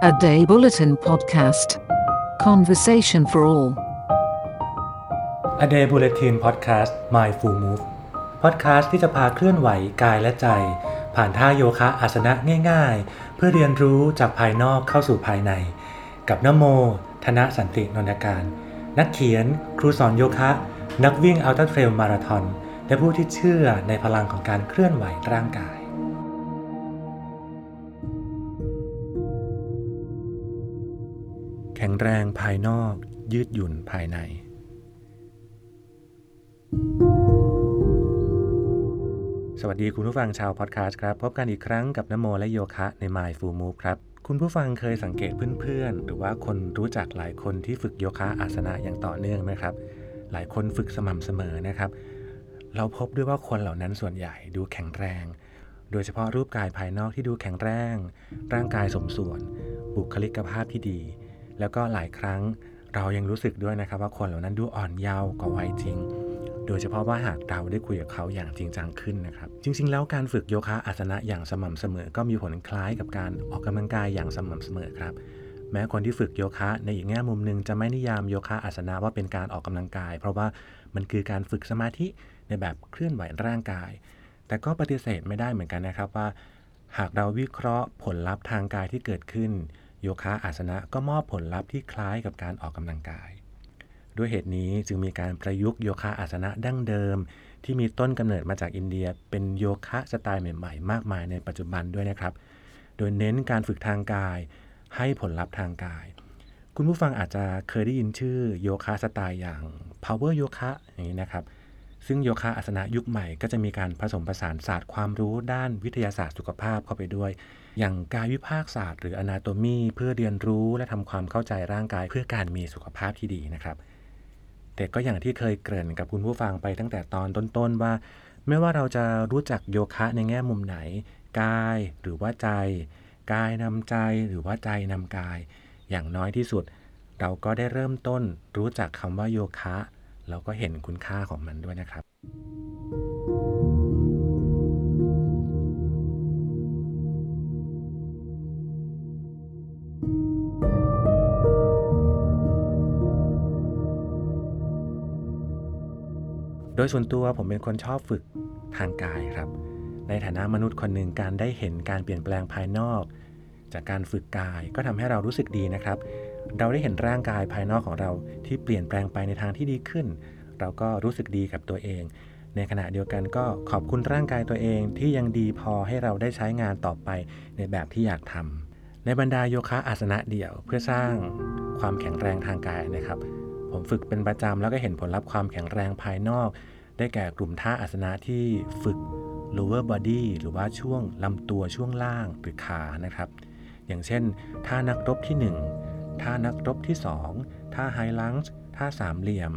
A Day Bulletin Podcast. Conversation for All. A Day Bulletin Podcast My Full Move Podcast ที่จะพาเคลื่อนไหวกายและใจ ผ่านท่าโยคะอาสนะง่ายๆ เพื่อเรียนรู้จากภายนอกเข้าสู่ภายใน กับนโม ธนสันตินนทการ นักเขียน ครูสอนโยคะ นักวิ่งอัลตร้าเทรลมาราธอนและผู้ที่เชื่อในพลังของการเคลื่อนไหวร่างกาย แข็งแรงภายนอกยืดหยุ่นภายใน สวัสดีคุณผู้ฟังชาวพอดแคสต์ครับ พบกันอีกครั้งกับนโมและโยคะใน My Full Move ครับ คุณผู้ฟังเคยสังเกตเพื่อนๆ หรือว่าคนรู้จักหลายคนที่ฝึกโยคะอาสนะอย่างต่อเนื่องไหมครับ หลายคนฝึกสม่ำเสมอนะครับ เราพบด้วยว่าคนเหล่านั้นส่วนใหญ่ดูแข็งแรง โดยเฉพาะรูปกายภายนอกที่ดูแข็งแรง ร่างกายสมส่วน บุคลิกภาพที่ดี แล้วก็หลายครั้งเรายังรู้สึกด้วยนะครับว่าคนเหล่านั้นดูอ่อนเยาว์กว่าวัยจริง โดยเฉพาะว่าหากเราได้คุยกับเขาอย่างจริงจังขึ้นนะครับ จริง ๆ แล้วการฝึกโยคะอาสนะอย่างสม่ำเสมอ ก็มีผลคล้ายกับการออกกำลังกายอย่างสม่ำเสมอครับ แม้คนที่ฝึกโยคะ ในอีกแง่มุมหนึ่งจะไม่นิยามโยคะอาสนะว่าเป็นการออกกำลังกาย เพราะว่ามันคือการฝึกสมาธิในแบบเคลื่อนไหวร่างกาย แต่ก็ปฏิเสธไม่ได้เหมือนกันนะครับว่า หากเราวิเคราะห์ผลลัพธ์ทางกายที่เกิดขึ้น โยคะอาสนะก็มอบผลลัพธ์ที่คล้ายกับการออกกำลังกาย ด้วยเหตุนี้จึงมีการประยุกต์โยคะอาสนะดั้งเดิม ที่มีต้นกำเนิดมาจากอินเดีย เป็นโยคะสไตล์ใหม่ๆ มากมายในปัจจุบันด้วยนะครับ โดยเน้นการฝึกทางกาย ให้ผลลัพธ์ทางกาย คุณผู้ฟังอาจจะเคยได้ยินชื่อโยคะสไตล์อย่าง power โยคะอย่างนี้นะครับ ซึ่งโยคะอาสนะยุคใหม่ก็จะมีการผสมผสานศาสตร์ความรู้ด้านวิทยาศาสตร์สุขภาพเข้าไปด้วย อย่างกายวิภาคศาสตร์หรือ anatomy เพื่อเรียนรู้และทำความเข้าใจร่างกายเพื่อการมีสุขภาพที่ดีนะครับ แต่ก็อย่างที่เคยเกริ่นกับคุณผู้ฟังไปตั้งแต่ตอนต้นๆว่า ไม่ว่าเราจะรู้จักโยคะในแง่มุมไหน กายหรือว่าใจ กายนำใจหรือว่าใจนำกาย อย่างน้อยที่สุด เราก็ได้เริ่มต้นรู้จักคำว่าโยคะ เราก็เห็นคุณค่าของมันด้วยนะครับโดยส่วนตัวผมเป็นคนชอบฝึกทางกายครับ ในฐานะมนุษย์คนหนึ่งการได้เห็นการเปลี่ยนแปลงภายนอก จากการฝึกกายก็ทำให้เรารู้สึกดีนะครับ เราได้เห็นร่างกายภายนอกของเราที่เปลี่ยนแปลงไปในทางที่ดีขึ้น เราก็รู้สึกดีกับตัวเอง ในขณะเดียวกันก็ขอบคุณร่างกายตัวเองที่ยังดีพอให้เราได้ใช้งานต่อไปในแบบที่อยากทำในบรรดาโยคะอาสนะเดี่ยวเพื่อสร้างความแข็งแรงทางกายนะครับ ผมฝึกเป็นประจำแล้วก็เห็นผลลัพธ์ความแข็งแรงภายนอก ได้แก่กลุ่มท่าอาสนะที่ฝึก lower body หรือว่าช่วงลำตัวช่วงล่างหรือขานะครับ อย่างเช่นท่านักรบที่ 1 ท่านักรบที่ 2 ท่า high lunge ท่าสามเหลี่ยม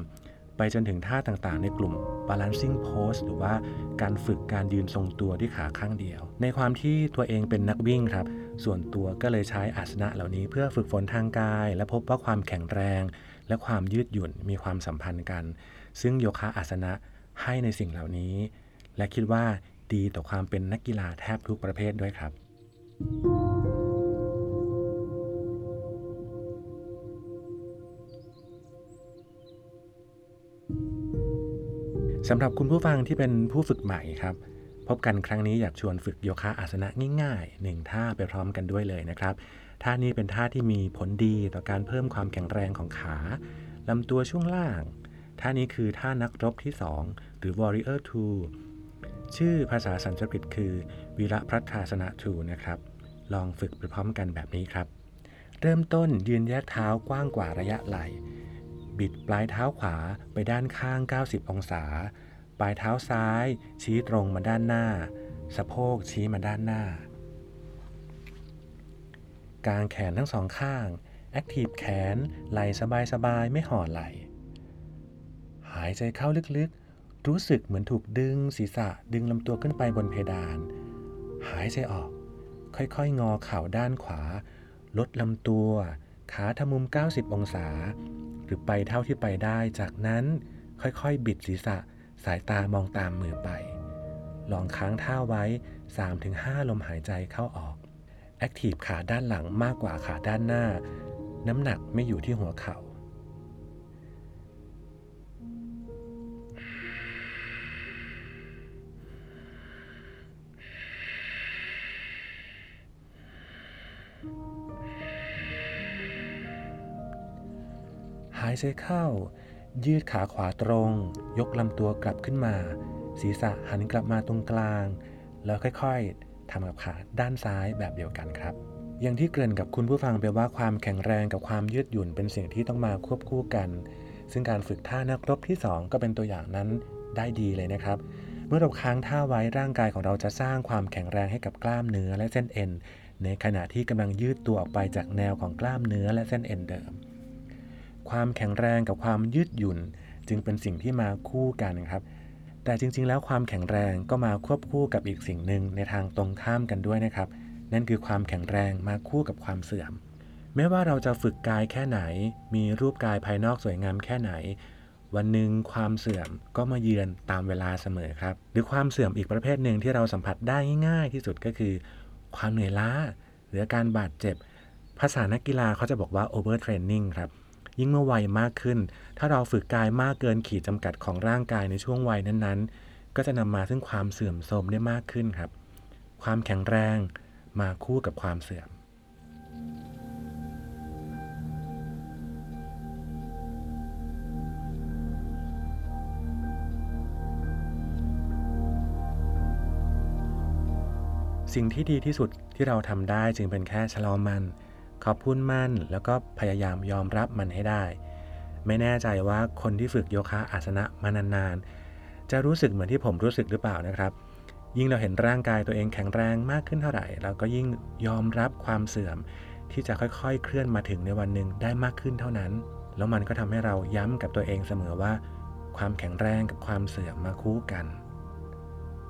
ไปจนถึงท่าต่างๆ ในกลุ่ม balancing pose หรือว่าการฝึกการยืนทรงตัวที่ขาข้างเดียว ในความที่ตัวเองเป็นนักวิ่งครับ ส่วนตัวก็เลยใช้อาสนะเหล่านี้เพื่อฝึกฝนทางกาย และพบว่าความแข็งแรง และความยืดหยุ่นมีความสัมพันธ์กัน ซึ่งโยคะอาสนะให้ในสิ่งเหล่านี้ และคิดว่าดีต่อความเป็นนักกีฬาแทบทุกประเภทด้วยครับ สำหรับคุณผู้ฟังที่เป็นผู้ฝึกใหม่ครับ พบกันครั้งนี้อยากชวนฝึกโยคะอาสนะง่ายๆหนึ่งท่าไปพร้อมกันด้วยเลยนะครับท่านี้เป็นท่าที่มีผลดีต่อการเพิ่มความแข็งแรงของขาลำตัวช่วงล่าง ท่านี้คือท่านักรบที่ 2 หรือ warrior two ชื่อภาษาสันสกฤตคือวีระพัฒาสนะทูนะครับ ลองฝึกไปพร้อมกันแบบนี้ครับ เริ่มต้นยืนแยกเท้ากว้างกว่าระยะไหล่ บิดปลายเท้าขวาไปด้านข้าง 90 องศา ปลายเท้าซ้าย ชี้ตรงมาด้านหน้า สะโพกชี้มาด้านหน้ากางแขนทั้งสองข้าง แอคทีฟแขน ไหลสบายๆ ไม่ห่อไหล หายใจเข้าลึกๆ รู้สึกเหมือนถูกดึงศีรษะดึงลำตัวขึ้นไปบนเพดาน หายใจออก ค่อยๆ งอเข่าด้านขวา ลดลำตัว ขาทำมุม 90 องศา หรือไปเท่าที่ไปได้ จากนั้นค่อยๆ บิดศีรษะสายตามองตามมือไป ลองค้างท่าไว้ 3-5 ลมหายใจเข้าออกแอคทีฟขาด้านหลังมากกว่าขาด้านหน้า น้ำหนักไม่อยู่ที่หัวเขา่าายใจเข้า ยืดขาขวาตรง ยกลำตัวกลับขึ้นมา ศีรษะหันกลับมาตรงกลาง แล้วค่อยๆทำกับขาด้านซ้ายแบบเดียวกันครับ อย่างที่เกริ่นกับคุณผู้ฟังไปว่าความแข็งแรงกับความยืดหยุ่นเป็นสิ่งที่ต้องมาควบคู่กัน ซึ่งการฝึกท่านักรบที่ 2 ก็เป็นตัวอย่างนั้นได้ดีเลยนะครับเมื่อเราค้างท่าไว้ร่างกายของเราจะสร้างความแข็งแรงให้กับกล้ามเนื้อและเส้นเอ็น ในขณะที่กำลังยืดตัวออกไปจากแนวของกล้ามเนื้อและเส้นเอ็นเดิม ความแข็งแรงกับความยืดหยุ่น จึงเป็นสิ่งที่มาคู่กันครับแต่จริงๆ แล้วความแข็งแรงก็มาควบคู่กับอีกสิ่งหนึ่งในทางตรงข้ามกันด้วยนะครับ นั่นคือความแข็งแรงมาคู่กับความเสื่อมไม่ว่าเราจะฝึกกายแค่ไหน มีรูปกายภายนอกสวยงามแค่ไหน วันหนึ่งความเสื่อมก็มาเยือนตามเวลาเสมอครับ หรือความเสื่อมอีกประเภทหนึ่งที่เราสัมผัสได้ง่าย ๆ ที่สุดก็คือ ความเหนื่อยล้า หรือการบาดเจ็บ ภาษานักกีฬาเขาจะบอกว่า overtraining ครับ ยิ่งเมื่อวัยมากขึ้น ถ้าเราฝึกกายมากเกินขีดจำกัดของร่างกายในช่วงวัยนั้นๆ ก็จะนำมาซึ่งความเสื่อมโทรมได้มากขึ้นครับ ความแข็งแรงมาคู่กับความเสื่อมสิ่งที่ดีที่สุดที่เราทำได้จึงเป็นแค่ชะลอมัน ขอบคุณมัน แล้วก็พยายามยอมรับมันให้ได้ ไม่แน่ใจว่าคนที่ฝึกโยคะอาสนะมานานๆ จะรู้สึกเหมือนที่ผมรู้สึกหรือเปล่านะครับ ยิ่งเราเห็นร่างกายตัวเองแข็งแรงมากขึ้นเท่าไหร่ เราก็ยิ่งยอมรับความเสื่อม ที่จะค่อยๆ เคลื่อนมาถึงในวันหนึ่งได้มากขึ้นเท่านั้น แล้วมันก็ทำให้เราย้ำกับตัวเองเสมอว่า ความแข็งแรงกับความเสื่อมมาคู่กัน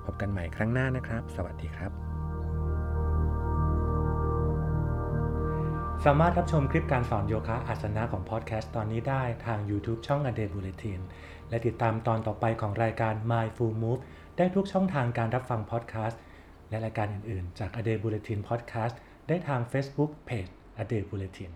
พบกันใหม่ครั้งหน้านะครับ สวัสดีครับ สามารถรับชมคลิปการสอนโยคะอาสนะของพอดแคสต์ตอนนี้ได้ทาง YouTube ช่อง A Day Bulletin และติดตามตอนต่อไปของรายการ My Full Move ได้ทุกช่องทางการรับฟังพอดแคสต์และรายการอื่นๆ จาก A Day Bulletin Podcast ได้ทาง Facebook Page A Day Bulletin